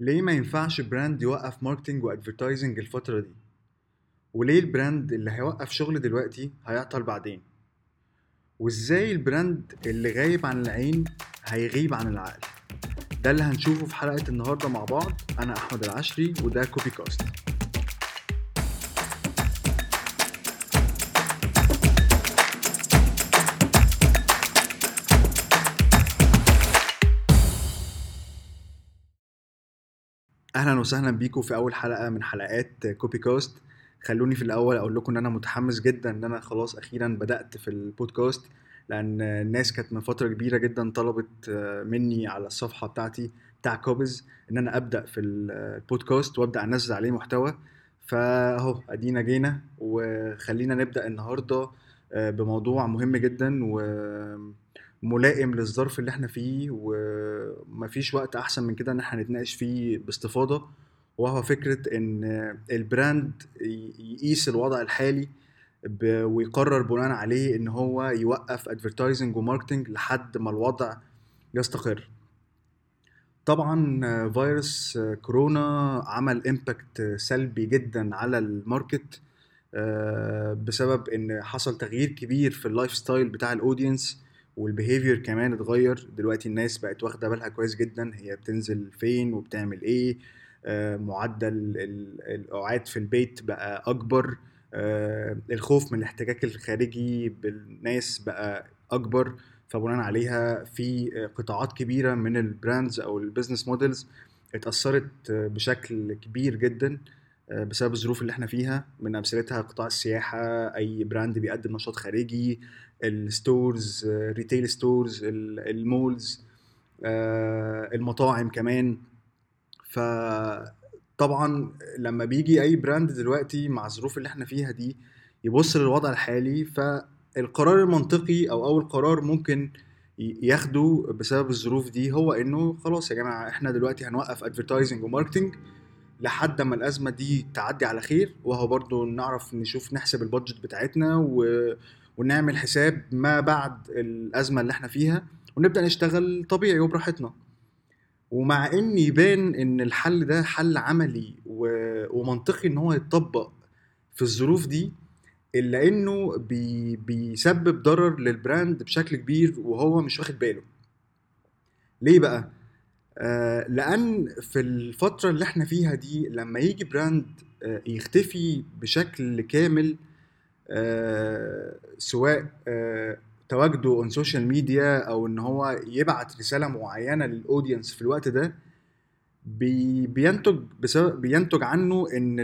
ليه ما ينفعش brand يوقف marketing و advertising الفترة دي؟ وليه ال brand اللي هيوقف شغل دلوقتي هيعطل بعدين؟ وإزاي ال brand اللي غايب عن العين هيغيب عن العقل؟ ده اللي هنشوفه في حلقة النهاردة مع بعض أنا أحمد العشري وده كوبي كاست أهلا وسهلا بيكم في أول حلقة من حلقات كوبي كاست خلوني في الأول أقول لكم إن أنا متحمس جدا إن أنا خلاص أخيرا بدأت في البودكاست لأن الناس كانت من فترة كبيرة جدا طلبت مني على الصفحة بتاعتي بتاع كوبز إن أنا أبدأ في البودكاست وأبدأ أنزل عليه محتوى. فأهو أدينا جينا وخلينا نبدأ النهارده بموضوع مهم جدا و ملائم للظرف اللي إحنا فيه ومفيش وقت أحسن من كده إن إحنا نتناقش فيه باستفاضة. وهو فكرة إن ال brand يقيس الوضع الحالي ويقرر بناء عليه إن هو يوقف advertising و marketing لحد ما الوضع يستقر. طبعا فيروس كورونا عمل impact سلبي جدا على ال market بسبب إن حصل تغيير كبير في ال lifestyle بتاع ال audience وال behavior كمان اتغير. دلوقتي الناس بقت واخدة بالها كويس جدا. هي بتنزل فين وبتعمل إيه؟ آه معدل القعاد في البيت بقى أكبر. آه الخوف من الاحتكاك الخارجي بالناس بقى أكبر. فبناء عليها في قطاعات كبيرة من ال brands أو ال business models اتأثرت بشكل كبير جدا. بسبب الظروف اللي إحنا فيها من أمثلتها قطاع السياحة أي brand بيقدم نشاط خارجي ال stores retail stores ال malls المطاعم كمان. فطبعا لما بيجي أي brand دلوقتي مع الظروف اللي إحنا فيها دي يبص للوضع الحالي فالقرار المنطقي أو أول قرار ممكن ياخده بسبب الظروف دي هو إنه خلاص يا جماعة إحنا دلوقتي هنوقف advertising و marketing لحد ما الأزمة دي تعدي على خير وهو برضو نعرف نشوف نحسب ال budget بتاعتنا و... ونعمل حساب ما بعد الأزمة اللي إحنا فيها ونبدأ نشتغل طبيعي وبراحتنا. ومع إن يبان إن الحل ده حل عملي و... ومنطقي إن هو يتطبق في الظروف دي إلا إنه بي... بيسبب ضرر لل brand بشكل كبير وهو مش واخد باله. ليه بقى؟ لأن في الفترة اللي إحنا فيها دي لما يجي brand آه يختفي بشكل كامل آه سواء آه تواجده on social media أو إن هو يبعت رسالة معينة لل audience في الوقت ده بي بينتج بينتج عنه إن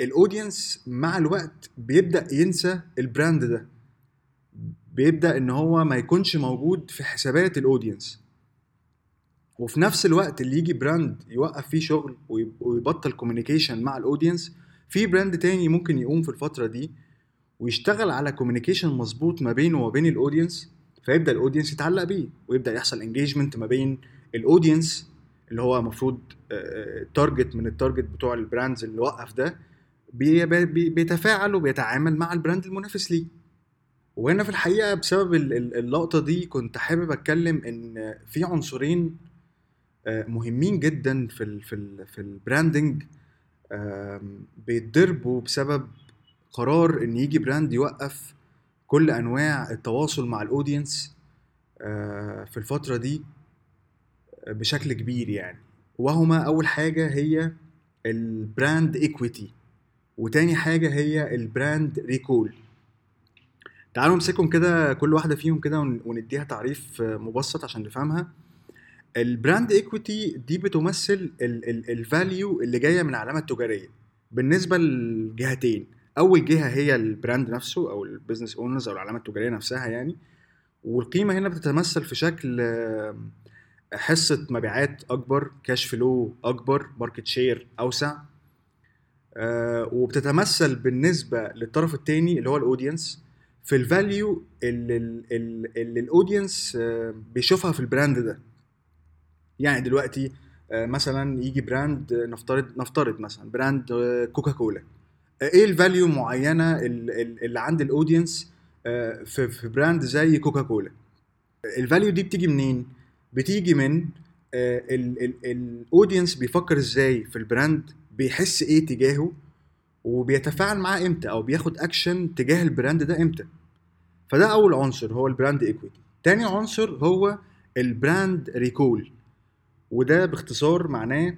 ال audience مع الوقت بيبدأ ينسى ال brand ده بيبدأ إن هو ما يكونش موجود في حسابات ال audience وفي نفس الوقت اللي يجي brand يوقف فيه شغل ويبطل communication مع ال audience في brand تاني ممكن يقوم في الفترة دي ويشتغل على communication مظبوط ما بينه وما بين ال audience فيبدأ ال audience يتعلق بيه ويبدأ يحصل engagement ما بين ال audience اللي هو المفروض target من ال target بتوع ال brands اللي وقف ده بيتفاعل وبيتعامل مع ال brand المنافس ليه. وهنا في الحقيقة بسبب اللقطة دي كنت حابب أتكلم إن في عنصرين مهمين جدا في ال في ال في ال branding بيتضربوا بسبب قرار إن يجي brand يوقف كل أنواع التواصل مع ال audience في الفترة دي بشكل كبير يعني. وهما أول حاجة هي ال brand equity وتاني حاجة هي ال brand recall تعالوا نمسكهم كده كل واحدة فيهم كده ونديها تعريف مبسط عشان نفهمها. ال brand equity دي بتمثل ال value اللي جاية من العلامة التجارية. بالنسبة للجهتين أول جهة هي ال brand نفسه أو ال business owners أو العلامة التجارية نفسها يعني. والقيمة هنا بتتمثل في شكل حصة مبيعات أكبر cash flow أكبر market share أوسع. وبتتمثل بالنسبة للطرف الثاني اللي هو ال audience في ال value اللي, ال audience بيشوفها في ال brand ده. يعني دلوقتي مثلا يجي brand نفترض نفترض مثلا brand كوكا كولا إيه ال value معينة اللي عند ال audience في brand زي كوكا كولا ال value دي بتيجي منين؟ بتيجي من ال audience بيفكر إزاي في ال brand بيحس إيه تجاهه وبيتفاعل معاه إمتى أو بياخد اكشن تجاه ال brand ده إمتى؟ فده أول عنصر هو ال brand equity تاني عنصر هو ال brand recall وده باختصار معناه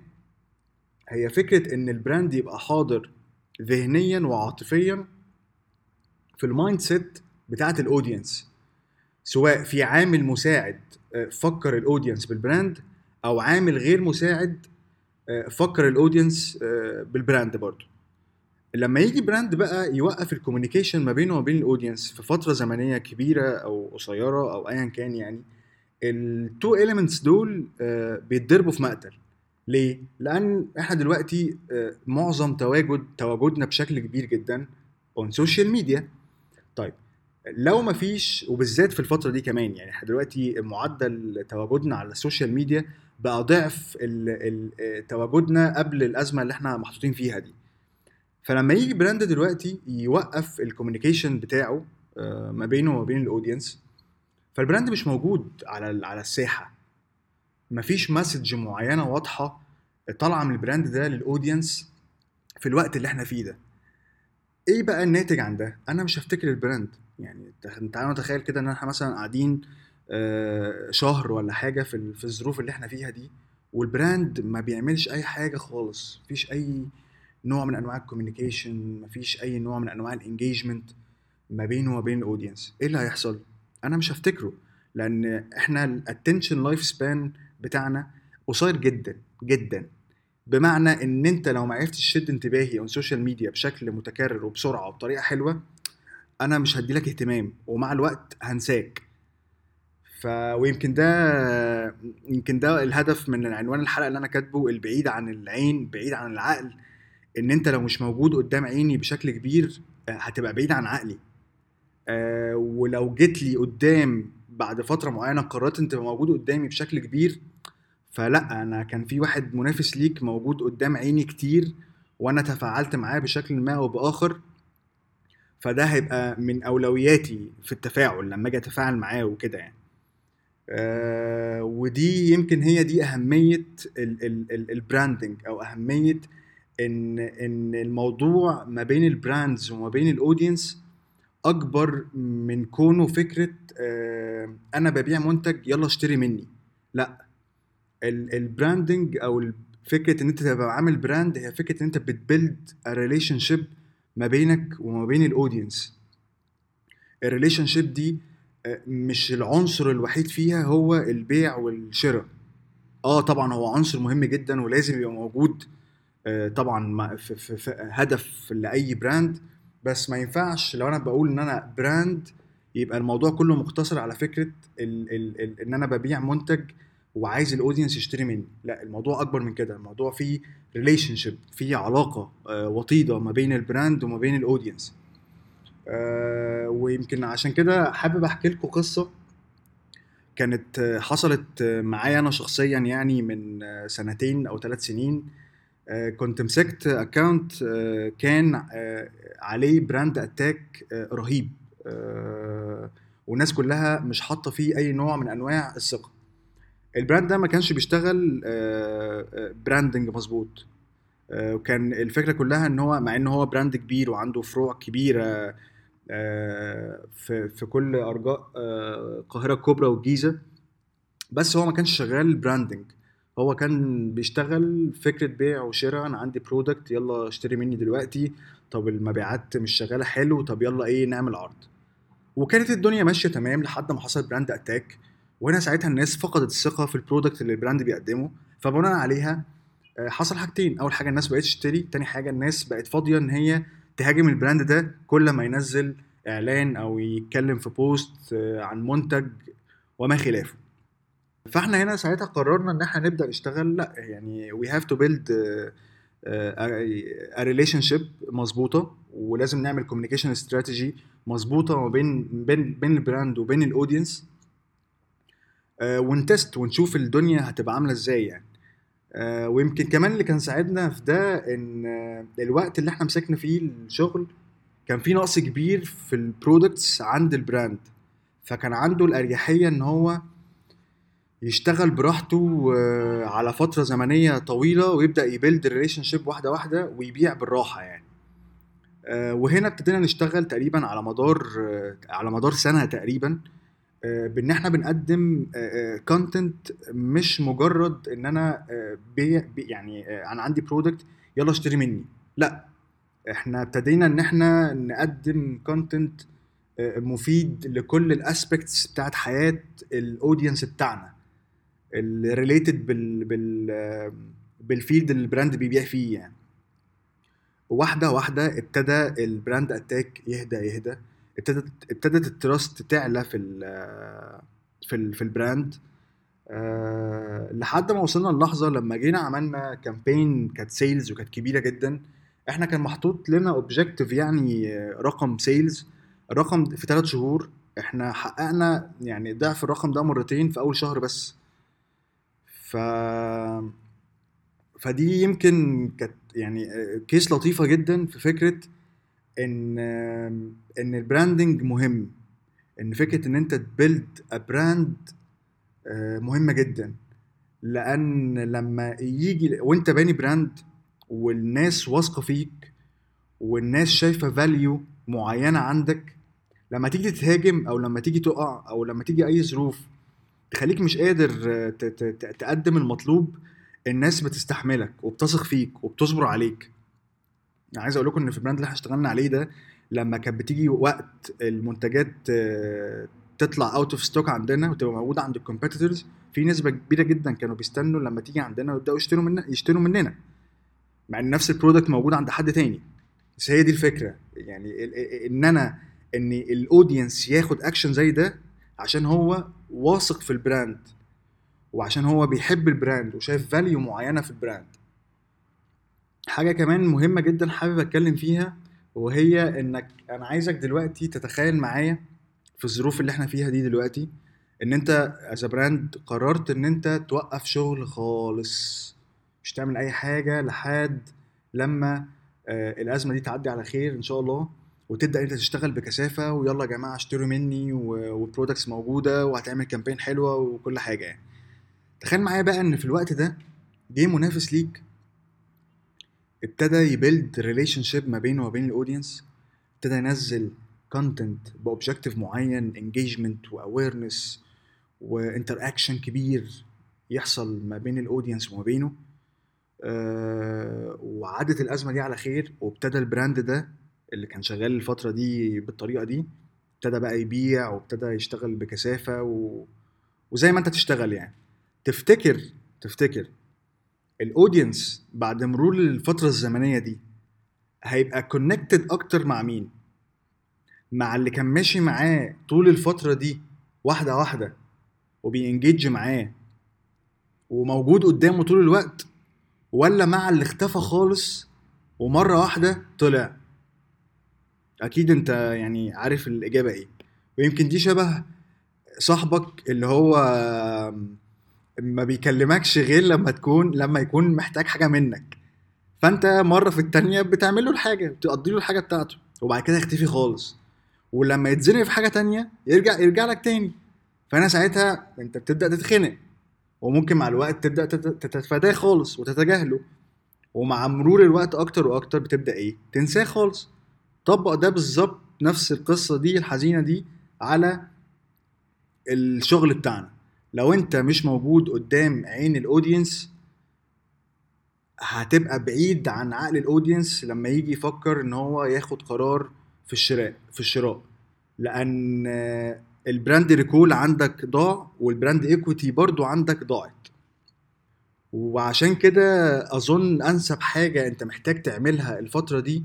هي فكرة إن ال brand يبقى حاضر ذهنيا وعاطفيا في ال mindset بتاعة ال audience سواء في عامل مساعد آه، فكر ال audience بال brand أو عامل غير مساعد آه، فكر ال audience آه، بال brand برضو. لما يجي brand بقى يوقف ال communication ما بينه وما بين ال audience في فترة زمنية كبيرة أو قصيرة أو ايا كان يعني ال two elements دول بيتضربوا في مقتل. ليه؟ لأن إحنا دلوقتي معظم تواجد تواجدنا بشكل كبير جدا on social media طيب لو ما فيش وبالذات في الفترة دي كمان يعني إحنا دلوقتي معدل تواجدنا على ال social media بقى ضعف تواجدنا قبل الأزمة اللي إحنا محطوطين فيها دي. فلما يجي brand دلوقتي يوقف ال communication بتاعه آه، ما بينه وما بين ال audience فال brand مش موجود على على الساحة. مفيش message معينة واضحة طالعة من ال brand ده لل audience في الوقت اللي إحنا فيه ده. إيه بقى الناتج عن ده؟ أنا مش هفتكر ال brand. يعني تعالوا نتخيل كده إن إحنا مثلا قاعدين آه، شهر ولا حاجة في في الظروف اللي إحنا فيها دي وال brand ما بيعملش أي حاجة خالص. مفيش أي نوع من أنواع ال communication مفيش أي نوع من أنواع ال engagement ما بينه وما بين ال audience إيه اللي هيحصل؟ أنا مش هفتكره لأن إحنا ال attention life span بتاعنا قصير جدا جدا. بمعنى إن أنت لو ما عرفتش تشد انتباهي on social media بشكل متكرر وبسرعة وبطريقة حلوة أنا مش هدي لك اهتمام ومع الوقت هنساك. ف ويمكن ده يمكن ده الهدف من عنوان الحلقة اللي أنا كاتبه البعيد عن العين بعيد عن العقل. إن أنت لو مش موجود قدام عيني بشكل كبير هتبقى بعيد عن عقلي. أه ولو جيت لي قدام بعد فترة معينة قررت انت موجود قدامي بشكل كبير فلا أنا كان في واحد منافس ليك موجود قدام عيني كتير وأنا تفاعلت معاه بشكل ما أو بآخر فده هيبقى من أولوياتي في التفاعل لما أجي أتفاعل معاه وكده يعني. آه ودي يمكن هي دي أهمية ال branding أو أهمية ان إن الموضوع ما بين ال brands وما بين ال audience أكبر من كونه فكرة آه أنا ببيع منتج يلا اشتري مني. لا. ال branding أو فكرة إن أنت تبقى عامل brand هي فكرة إن أنت بت build relationship ما بينك وما بين ال audience ال relationship دي آه، مش العنصر الوحيد فيها هو البيع والشراء. آه طبعا هو عنصر مهم جدا ولازم يبقى موجود آه، طبعا في, هدف لأي brand بس ما ينفعش لو أنا بقول إن أنا brand يبقى الموضوع كله مقتصر على فكرة ال ال ال إن أنا ببيع منتج وعايز ال audience يشتري مني. لا الموضوع أكبر من كده. الموضوع فيه relationship فيه علاقة آه، وطيدة ما بين ال brand وما بين ال audience آه، ويمكن عشان كده حابب أحكي لكم قصة كانت حصلت معايا أنا شخصيا يعني من سنتين أو ثلاث سنين. كنت مسكت account كان عليه brand attack رهيب. والناس كلها مش حاطة فيه أي نوع من أنواع الثقة. ال brand ده ما كانش بيشتغل branding آه، آه، مظبوط. آه، وكان الفكرة كلها إن هو مع إن هو brand كبير وعنده فروع كبيرة في في كل أرجاء القاهرة الكبرى والجيزه بس هو ما كانش شغال branding هو كان بيشتغل فكرة بيع وشراء أنا عندي product يلا اشتري مني دلوقتي. طب المبيعات مش شغالة حلو. طب يلا إيه نعمل عرض. وكانت الدنيا ماشية تمام لحد ما حصل brand attack وهنا ساعتها الناس فقدت الثقة في ال product اللي ال brand بيقدمه. فبناء عليها آه، حصل حاجتين. أول حاجة الناس بقت تشتري. تاني حاجة الناس بقت فاضية إن هي تهاجم ال brand ده كل ما ينزل إعلان أو يتكلم في post آه، عن منتج وما خلافه. فاحنا هنا ساعتها قررنا إن إحنا نبدأ نشتغل لأ يعني we have to build relationship مظبوطة ولازم نعمل communication strategy مظبوطة ما بين بين بين ال brand وبين ال audience آه، ون test ونشوف الدنيا هتبقى عاملة إزاي يعني. آه، ويمكن كمان اللي كان ساعدنا في ده إن آه، الوقت اللي إحنا مسكنا فيه الشغل كان في نقص كبير في ال products عند ال brand فكان عنده الأريحية إن هو يشتغل براحته آه، على فترة زمنية طويلة ويبدأ ي build ال relationship واحدة واحدة ويبيع بالراحة يعني. آه، وهنا ابتدينا نشتغل تقريبا على مدار آه، على مدار سنة تقريبا. بإن إحنا بنقدم content مش مجرد إن أنا بي يعني أنا عندي product يلا اشتري مني. لأ إحنا ابتدينا إن إحنا نقدم content مفيد لكل ال aspects بتاعت حياة ال audience بتاعنا. ال related بال بال بال field اللي ال brand بيبيع فيه يعني. واحدة واحدة ابتدى ال brand attack يهدى يهدى. ابتدت ابتدت ال trust تعلى في ال في ال في ال brand أه لحد ما وصلنا للحظه لما جينا عملنا campaign كانت sales وكانت كبيرة جدا. إحنا كان محطوط لنا objective يعني رقم sales الرقم في ثلاث شهور إحنا حققنا يعني ضعف الرقم ده مرتين في أول شهر بس. ف فدي يمكن كانت يعني case لطيفة جدا في فكرة إن إن ال branding مهم. إن فكرة إن أنت ت build brand مهمة جدا. لأن لما يجي وأنت باني brand والناس واثقة فيك والناس شايفة value معينة عندك لما تيجي تهاجم أو لما تيجي تقع أو لما تيجي أي ظروف تخليك مش قادر تقدم المطلوب الناس بتستحملك وبتثق فيك وبتصبر عليك. يعني عايز أقول لكم إن في ال brand اللي إحنا اشتغلنا عليه ده لما كانت بتيجي وقت المنتجات آه، تطلع out of stock عندنا وتبقى موجودة عند ال competitors في نسبة كبيرة جدا كانوا بيستنوا لما تيجي عندنا ويبدأوا يشتروا مننا يشتروا مننا. مع إن نفس ال product موجود عند حد تاني. بس هي دي الفكرة. يعني إن أنا إن ال audience ياخد اكشن زي ده عشان هو واثق في ال brand وعشان هو بيحب ال brand وشايف value معينة في ال brand. حاجة كمان مهمة جدا حابب أتكلم فيها وهي إنك أنا عايزك دلوقتي تتخيل معايا في الظروف اللي إحنا فيها دي دلوقتي إن أنت as brand قررت إن أنت توقف شغل خالص. مش تعمل أي حاجة لحد لما آه الأزمة دي تعدي على خير إن شاء الله. وتبدأ أنت تشتغل بكثافة ويلا يا جماعة اشتروا مني وال products موجودة وهتعمل campaign حلوة وكل حاجة يعني. تخيل معايا بقى إن في الوقت ده جه منافس ليك ابتدى ي build relationship ما بينه وبين ال audience ابتدى ينزل content ب objective معين engagement و awareness و interaction كبير يحصل ما بين ال audience وما بينه أه وعدت الأزمة دي على خير وابتدى ال brand ده اللي كان شغال الفترة دي بالطريقة دي ابتدى بقى يبيع وابتدى يشتغل بكثافة و... وزي ما انت تشتغل يعني. تفتكر تفتكر ال audience بعد مرور الفترة الزمنية دي هيبقى connected أكتر مع مين؟ مع اللي كان ماشي معاه طول الفترة دي واحدة واحدة وبينجيج معاه وموجود قدامه طول الوقت ولا مع اللي اختفى خالص ومرة واحدة طلع؟ أكيد أنت يعني عارف الإجابة إيه. ويمكن دي شبه صاحبك اللي هو ما بيكلمكش غير لما تكون لما يكون محتاج حاجة منك. فأنت مرة في التانية بتعمل له الحاجة بتقضي له الحاجة بتاعته وبعد كده يختفي خالص. ولما يتزنق في حاجة تانية يرجع يرجع لك تاني. فأنا ساعتها أنت بتبدأ تتخنق وممكن مع الوقت تبدأ تتفاداه خالص وتتجاهله. ومع مرور الوقت أكتر وأكتر بتبدأ إيه؟ تنساه خالص. طبق ده بالظبط نفس القصة دي الحزينة دي على الشغل بتاعنا. لو انت مش موجود قدام عين ال audience هتبقى بعيد عن عقل ال audience لما يجي يفكر إن هو ياخد قرار في الشراء في الشراء. لأن ال brand recall عندك ضاع وال brand equity برضو عندك ضاعت. وعشان كده أظن أنسب حاجة أنت محتاج تعملها الفترة دي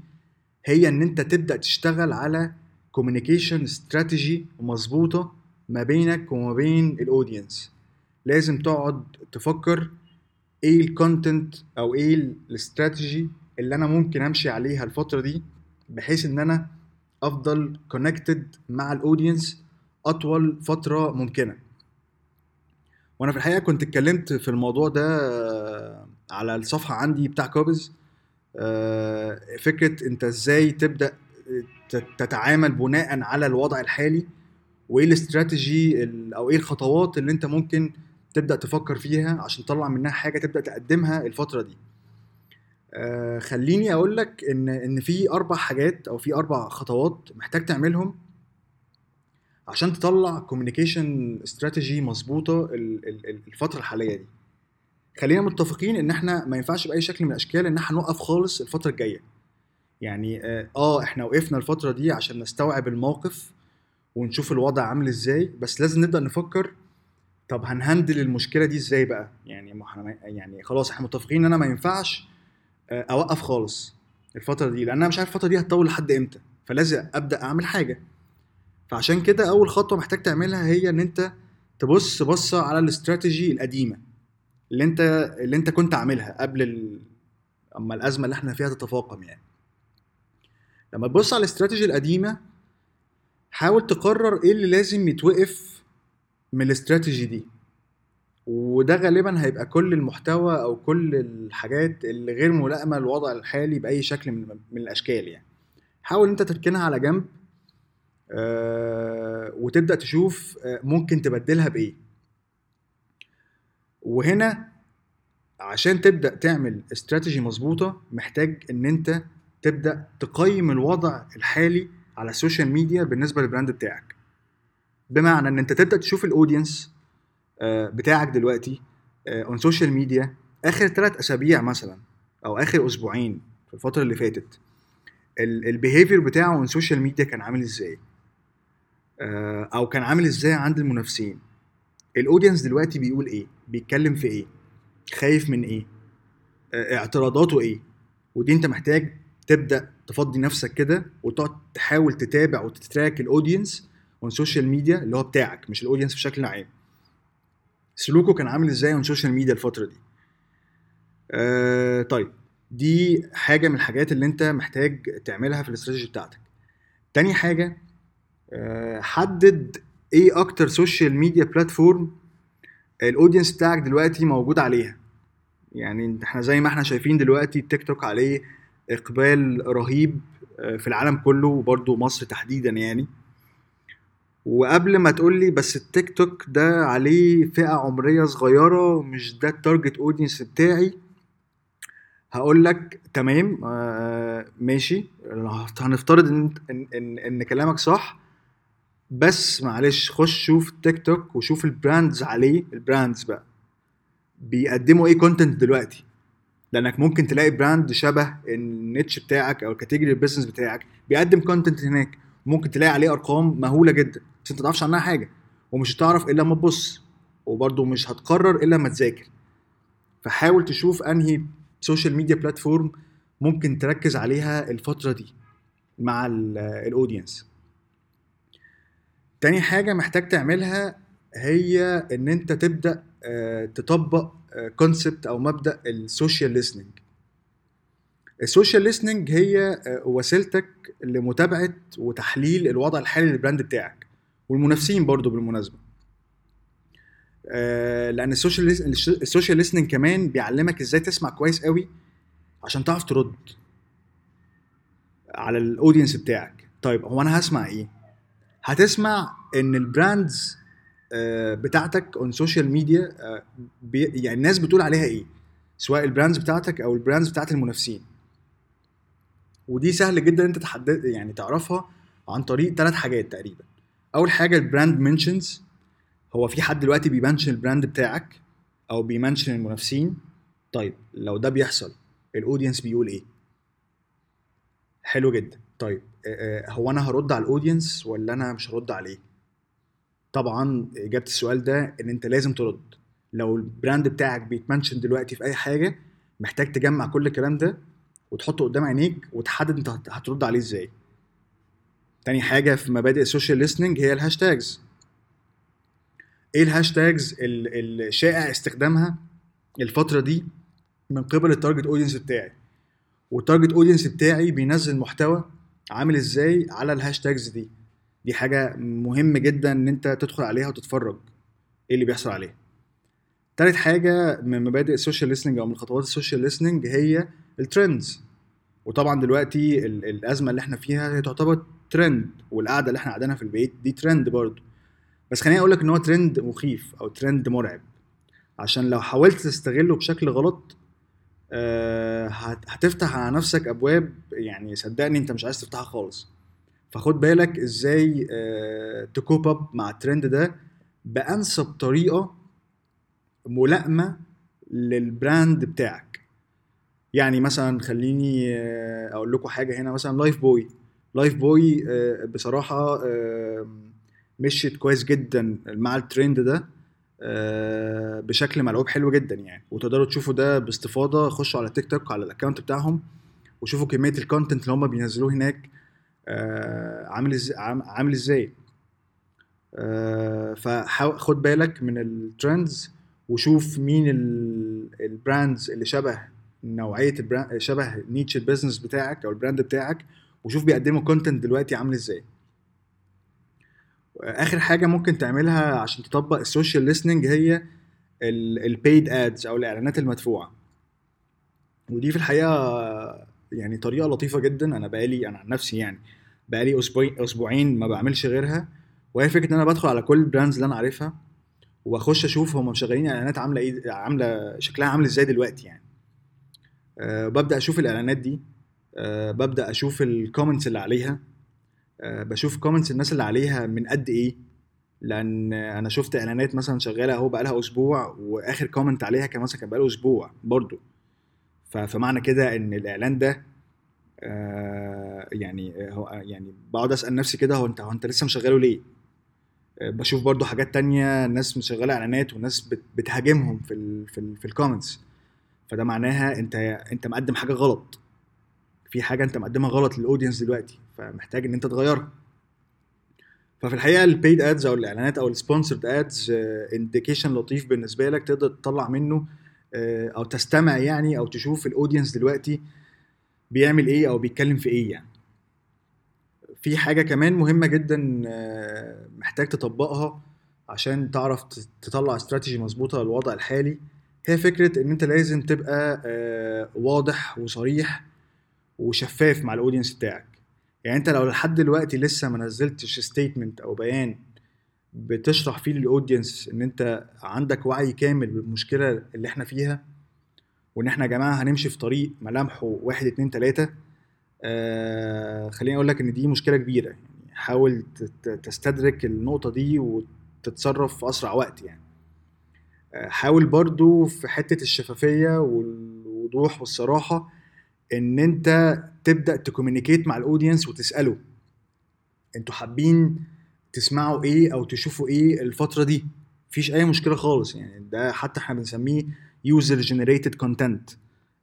هي إن أنت تبدأ تشتغل على communication strategy مظبوطة ما بينك وما بين ال audience لازم تقعد تفكر إيه ال content أو إيه الاستراتيجي اللي أنا ممكن أمشي عليها الفترة دي بحيث إن أنا أفضل connected مع ال audience أطول فترة ممكنة. وأنا في الحقيقة كنت اتكلمت في الموضوع ده على الصفحة عندي بتاع كوبز فكرة انت إزاي تبدأ تتعامل بناء على الوضع الحالي وايه الاستراتيجي أو إيه الخطوات اللي انت ممكن تبدأ تفكر فيها عشان تطلع منها حاجة تبدأ تقدمها الفترة دي. آه خليني أقول لك إن إن في أربع حاجات أو في أربع خطوات محتاج تعملهم عشان تطلع كوميونيكيشن استراتيجي مظبوطة الفترة الحالية دي. خلينا متفقين إن إحنا ما ينفعش بأي شكل من الأشكال إن إحنا نوقف خالص الفترة الجاية. يعني آه, آه، إحنا وقفنا الفترة دي عشان نستوعب الموقف ونشوف الوضع عامل إزاي بس لازم نبدأ نفكر طب هنهندل المشكلة دي إزاي بقى؟ يعني ما إحنا يعني خلاص إحنا متفقين إن أنا ما ينفعش آه، أوقف خالص الفترة دي لأن أنا مش عارف الفترة دي هتطول لحد إمتى فلازم أبدأ أعمل حاجة. فعشان كده أول خطوة محتاج تعملها هي إن أنت تبص بصة على الاستراتيجي القديمة. اللي انت اللي انت كنت عاملها قبل ال... أما الأزمة اللي إحنا فيها تتفاقم يعني. لما تبص على الاستراتيجي القديمة حاول تقرر إيه اللي لازم يتوقف من الاستراتيجي دي. وده غالبا هيبقى كل المحتوى أو كل الحاجات اللي غير ملائمة للوضع الحالي بأي شكل من, من الأشكال يعني. حاول انت تركنها على جنب آه وتبدأ تشوف آه ممكن تبدلها بإيه. وهنا عشان تبدأ تعمل استراتيجي مظبوطة محتاج إن أنت تبدأ تقيم الوضع الحالي على ال social media بالنسبة لل brand بتاعك. بمعنى إن أنت تبدأ تشوف ال audience آه، بتاعك دلوقتي on social media آخر ثلاث أسابيع مثلا أو آخر أسبوعين في الفترة اللي فاتت ال behavior بتاعه on social media كان عامل إزاي؟ آه، أو كان عامل إزاي عند المنافسين؟ ال audience دلوقتي بيقول إيه؟ بيتكلم في إيه؟ خايف من إيه؟ آه، اعتراضاته إيه؟ ودي أنت محتاج تبدأ تفضي نفسك كده وتقعد تحاول تتابع وت track ال audience on social media اللي هو بتاعك مش ال audience بشكل عام. سلوكه كان عامل إزاي on social media الفترة دي؟ آه طيب دي حاجة من الحاجات اللي أنت محتاج تعملها في الاستراتيجي بتاعتك. تاني حاجة آه حدد إيه أكتر social media platform ال audience بتاعك دلوقتي موجود عليها؟ يعني إحنا زي ما إحنا شايفين دلوقتي التيك توك عليه اقبال رهيب آه، في العالم كله وبرده مصر تحديدا يعني. وقبل ما تقول لي بس التيك توك ده عليه فئة عمرية صغيرة مش ده ال target audience بتاعي. هقول لك تمام آه ماشي. هنفترض ان ان إن كلامك صح. بس معلش خش شوف تيك توك وشوف ال brands عليه. ال brands بقى بيقدموا إيه content دلوقتي؟ لأنك ممكن تلاقي brand شبه ال niche بتاعك أو ال category ال business بتاعك بيقدم content هناك. ممكن تلاقي عليه أرقام مهولة جدا بس أنت ما تعرفش عنها حاجة ومش هتعرف إلا لما تبص وبرده مش هتقرر إلا لما تذاكر. فحاول تشوف أنهي social media platform ممكن تركز عليها الفترة دي مع ال audience تاني حاجة محتاج تعملها هي إن أنت تبدأ آه، تطبق concept أو مبدأ ال social listening ال social listening هي آه، وسيلتك لمتابعة وتحليل الوضع الحالي لل brand بتاعك والمنافسين برضو بالمناسبة. آه، لأن ال social ال social listening كمان بيعلمك إزاي تسمع كويس قوي عشان تعرف ترد على ال audience بتاعك. طيب هو أنا هسمع إيه؟ هتسمع إن ال brands آه، بتاعتك on social media يعني الناس بتقول عليها إيه؟ سواء ال brands بتاعتك أو ال brands بتاعت المنافسين. ودي سهل جدا أنت تحدد يعني تعرفها عن طريق ثلاث حاجات تقريبا. أول حاجة ال brand mentions هو في حد دلوقتي بي mention ال brand بتاعك أو بي mention المنافسين؟ طيب لو ده بيحصل ال audience بيقول إيه؟ حلو جدا. طيب هو أنا هرد على ال audience ولا أنا مش هرد عليه؟ طبعا إجابة السؤال ده إن أنت لازم ترد. لو ال brand بتاعك بيت mention دلوقتي في أي حاجة محتاج تجمع كل الكلام ده وتحطه قدام عينيك وتحدد أنت هترد عليه إزاي. تاني حاجة في مبادئ ال social listening هي ال hashtags إيه ال hashtags الشائع استخدامها الفترة دي من قبل ال target audience بتاعي؟ وال target audience بتاعي بينزل محتوى عامل إزاي على ال hashtags دي؟ دي حاجة مهم جدا إن أنت تدخل عليها وتتفرج إيه اللي بيحصل عليها. تالت حاجة من مبادئ ال social listening أو من خطوات ال social listening هي ال trends وطبعا دلوقتي الأزمة اللي إحنا فيها هي تعتبر ترند والقعدة اللي إحنا قاعدينها في البيت دي ترند برضه. بس خليني أقول لك إن هو ترند مخيف أو ترند مرعب. عشان لو حاولت تستغله بشكل غلط هتفتح على نفسك أبواب يعني صدقني أنت مش عايز تفتحها خالص. فخد بالك إزاي ت cope up مع الترند ده بأنسب طريقة ملائمة لل brand بتاعك. يعني مثلا خليني آه، أقول لكم حاجة هنا مثلا لايف بوي لايف بوي بصراحة آه، مشيت كويس جدا مع الترند ده. آه، بشكل ملعوب حلو جدا يعني. وتقدروا تشوفوا ده باستفاضة. خشوا على تيك توك على ال account بتاعهم وشوفوا كمية ال content اللي هم بينزلوه هناك آه، عامل إزاي عامل إزاي. فخد بالك من ال trends وشوف مين ال- ال brands اللي شبه نوعية ال brand شبه niche ال business بتاعك أو ال brand بتاعك وشوف بيقدموا content دلوقتي عامل إزاي. آخر حاجة ممكن تعملها عشان تطبق ال social listening هي ال paid ads أو الإعلانات المدفوعة. ودي في الحقيقة يعني طريقة لطيفة جدا. أنا بقالي أنا عن نفسي يعني بقالي أسبوعين ما بعملش غيرها. وهي فكرة إن أنا بدخل على كل ال brands اللي أنا عارفها وأخش أشوف هم مشغلين إعلانات عاملة إيه عاملة شكلها عامل إزاي دلوقتي يعني. أه ببدأ أشوف الإعلانات دي. أه ببدأ أشوف ال comments اللي عليها. بشوف comments الناس اللي عليها من قد إيه. لأن أنا شفت إعلانات مثلا شغالة أهو بقالها أسبوع وآخر comment عليها كان مثلا كان بقاله أسبوع برضو. فمعنى كده إن الإعلان ده آه، يعني هو يعني بقعد أسأل نفسي كده هو أنت هو أنت لسه مشغله ليه؟ آه، بشوف برضو حاجات تانية ناس مشغلة إعلانات وناس بت- بتهاجمهم في ال في ال في ال comments فده معناها أنت أنت مقدم حاجة غلط. في حاجة أنت مقدمها غلط لل audience دلوقتي فمحتاج إن أنت تغيرها. ففي الحقيقة ال paid ads أو الإعلانات أو ال sponsored ads indication لطيف بالنسبة لك تقدر تطلع منه آه، أو تستمع يعني أو تشوف ال audience دلوقتي بيعمل إيه أو بيتكلم في إيه يعني. في حاجة كمان مهمة جدا آه، محتاج تطبقها عشان تعرف تطلع استراتيجي مظبوطة للوضع الحالي هي فكرة إن أنت لازم تبقى آه، واضح وصريح وشفاف مع ال audience بتاعك. يعني انت لو لحد دلوقتي لسه ما نزلتش statement أو بيان بتشرح فيه لل audience ان انت عندك وعي كامل بالمشكلة اللي إحنا فيها وان إحنا يا جماعة هنمشي في طريق ملامحه واحد اتنين تلاتة آه خليني أقول لك ان دي مشكلة كبيرة. يعني حاول تستدرك النقطة دي وتتصرف في أسرع وقت يعني. آه، حاول برضو في حتة الشفافية والوضوح والصراحة إن أنت تبدأ ت communicate مع ال audience وتسأله. أنتوا حابين تسمعوا إيه أو تشوفوا إيه الفترة دي؟ مفيش أي مشكلة خالص. يعني ده حتى إحنا بنسميه user generated content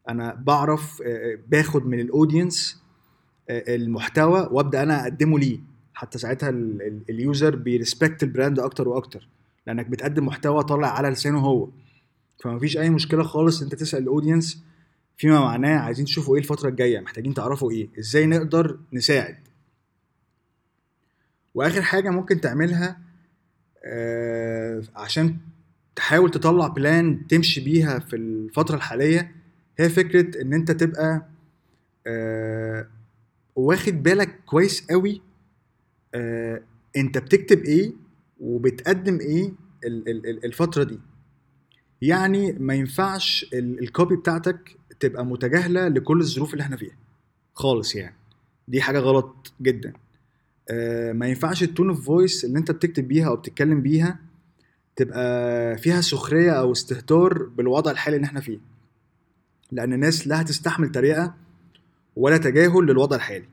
أنا بعرف آه، آه، باخد من ال audience آه، المحتوى وأبدأ أنا أقدمه ليه. حتى ساعتها ال- ال- ال user بي respect ال brand أكتر وأكتر. لأنك بتقدم محتوى طالع على لسانه هو. فمفيش أي مشكلة خالص أنت تسأل ال audience فيما معناه عايزين تشوفوا إيه الفترة الجاية محتاجين تعرفوا إيه إزاي نقدر نساعد. وآخر حاجة ممكن تعملها آه، عشان تحاول تطلع plan تمشي بيها في الفترة الحالية هي فكرة إن أنت تبقى آه، واخد بالك كويس قوي آه، أنت بتكتب إيه وبتقدم إيه ال- ال- ال- الفترة دي. يعني ما ينفعش ال- ال copy بتاعتك تبقى متجاهلة لكل الظروف اللي إحنا فيها. خالص يعني. دي حاجة غلط جدا. آه، ما ينفعش ال tone of voice اللي انت بتكتب بيها أو بتتكلم بيها تبقى فيها سخرية أو استهتار بالوضع الحالي اللي إحنا فيه. لأن الناس لا هتستحمل تريقة ولا تجاهل للوضع الحالي.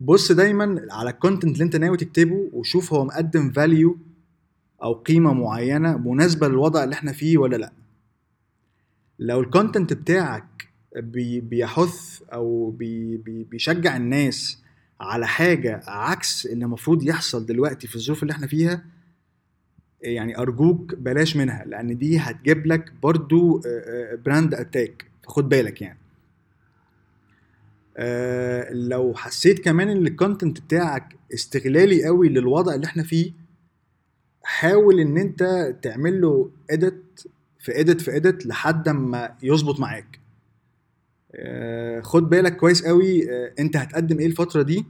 بص دايما على ال content اللي انت ناوي تكتبه وشوف هو مقدم value أو قيمة معينة مناسبة للوضع اللي إحنا فيه ولا لأ. لو ال content بتاعك بي بيحث أو بي بي بيشجع الناس على حاجة عكس اللي المفروض يحصل دلوقتي في الظروف اللي إحنا فيها يعني أرجوك بلاش منها لأن دي هتجيب لك برضو brand attack فخد بالك يعني. آه، لو حسيت كمان إن ال content بتاعك استغلالي قوي للوضع اللي إحنا فيه حاول إن أنت تعمل له edit في edit في edit لحد ما يظبط معاك. آه، خد بالك كويس قوي آه، انت هتقدم إيه الفترة دي؟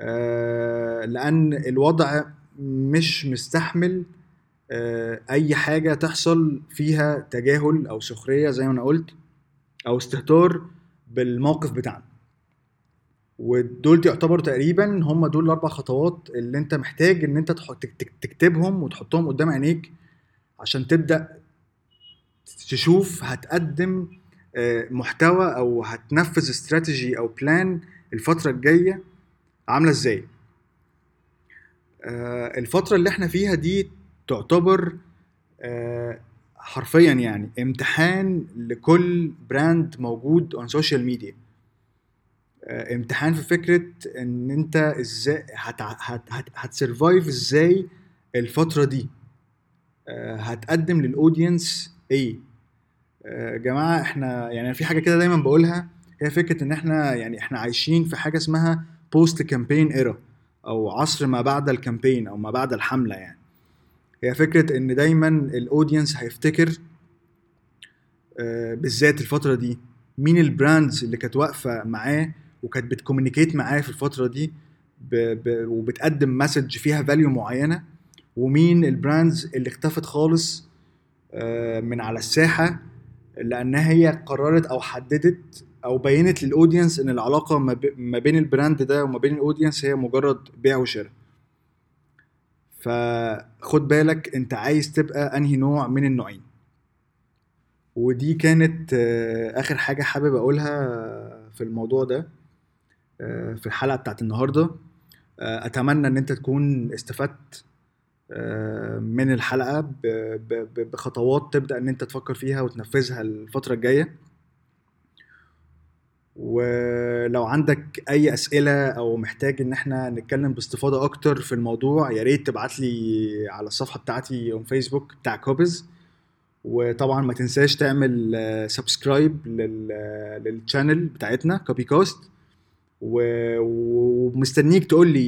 آه، لأن الوضع مش مستحمل أي حاجة تحصل فيها تجاهل أو سخرية زي ما أنا قلت أو استهتار بالموقف بتاعنا. ودول يعتبروا تقريبا هم دول الأربع خطوات اللي أنت محتاج إن أنت تكتبهم وتحطهم قدام عينيك عشان تبدأ تشوف هتقدم آه، محتوى أو هتنفذ استراتيجي أو plan الفترة الجاية عاملة إزاي. آه، الفترة اللي إحنا فيها دي تعتبر آه، حرفيا يعني امتحان لكل brand موجود on social media امتحان في فكرة إن أنت إزاي هت survive إزاي الفترة دي. هتقدم لل audience إيه. يا جماعة إحنا يعني في حاجة كده دايما بقولها هي فكرة إن إحنا يعني إحنا عايشين في حاجة اسمها post campaign era أو عصر ما بعد ال campaign أو ما بعد الحملة يعني. هي فكرة إن دايما ال audience هيفتكر آه، بالذات الفترة دي مين ال brands اللي كانت واقفة معاه وكانت بت communicate معاه في الفترة دي ب ب وبتقدم message فيها value معينة ومين ال brands اللي اختفت خالص آه، من على الساحة لانها هي قررت أو حددت أو بينت لل audience إن العلاقة ما بين ال brand ده وما بين ال audience هي مجرد بيع وشراء. فخد بالك أنت عايز تبقى أنهي نوع من النوعين. ودي كانت آه، آخر حاجة حابب أقولها في الموضوع ده آه، في الحلقة بتاعت النهارده. آه، أتمنى إن أنت تكون استفدت من الحلقة بخطوات تبدأ إن أنت تفكر فيها وتنفذها الفترة الجاية. ولو عندك أي أسئلة أو محتاج إن إحنا نتكلم باستفاضة أكتر في الموضوع يا ريت تبعت لي على الصفحة بتاعتي on Facebook بتاع كوبز وطبعا ما تنساش تعمل subscribe لل channel بتاعتنا Copy Cast ومستنيك تقول لي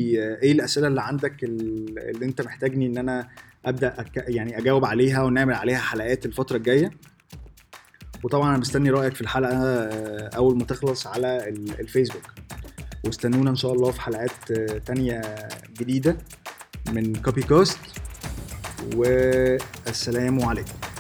إيه الأسئلة اللي عندك اللي انت محتاجني ان أنا أبدأ يعني أجاوب عليها ونعمل عليها حلقات الفترة الجاية. وطبعا أنا مستني رأيك في الحلقة آه، أول ما تخلص على الفيسبوك. واستنونا إن شاء الله في حلقات آه، تانية جديدة من كوبي كاست والسلام عليكم.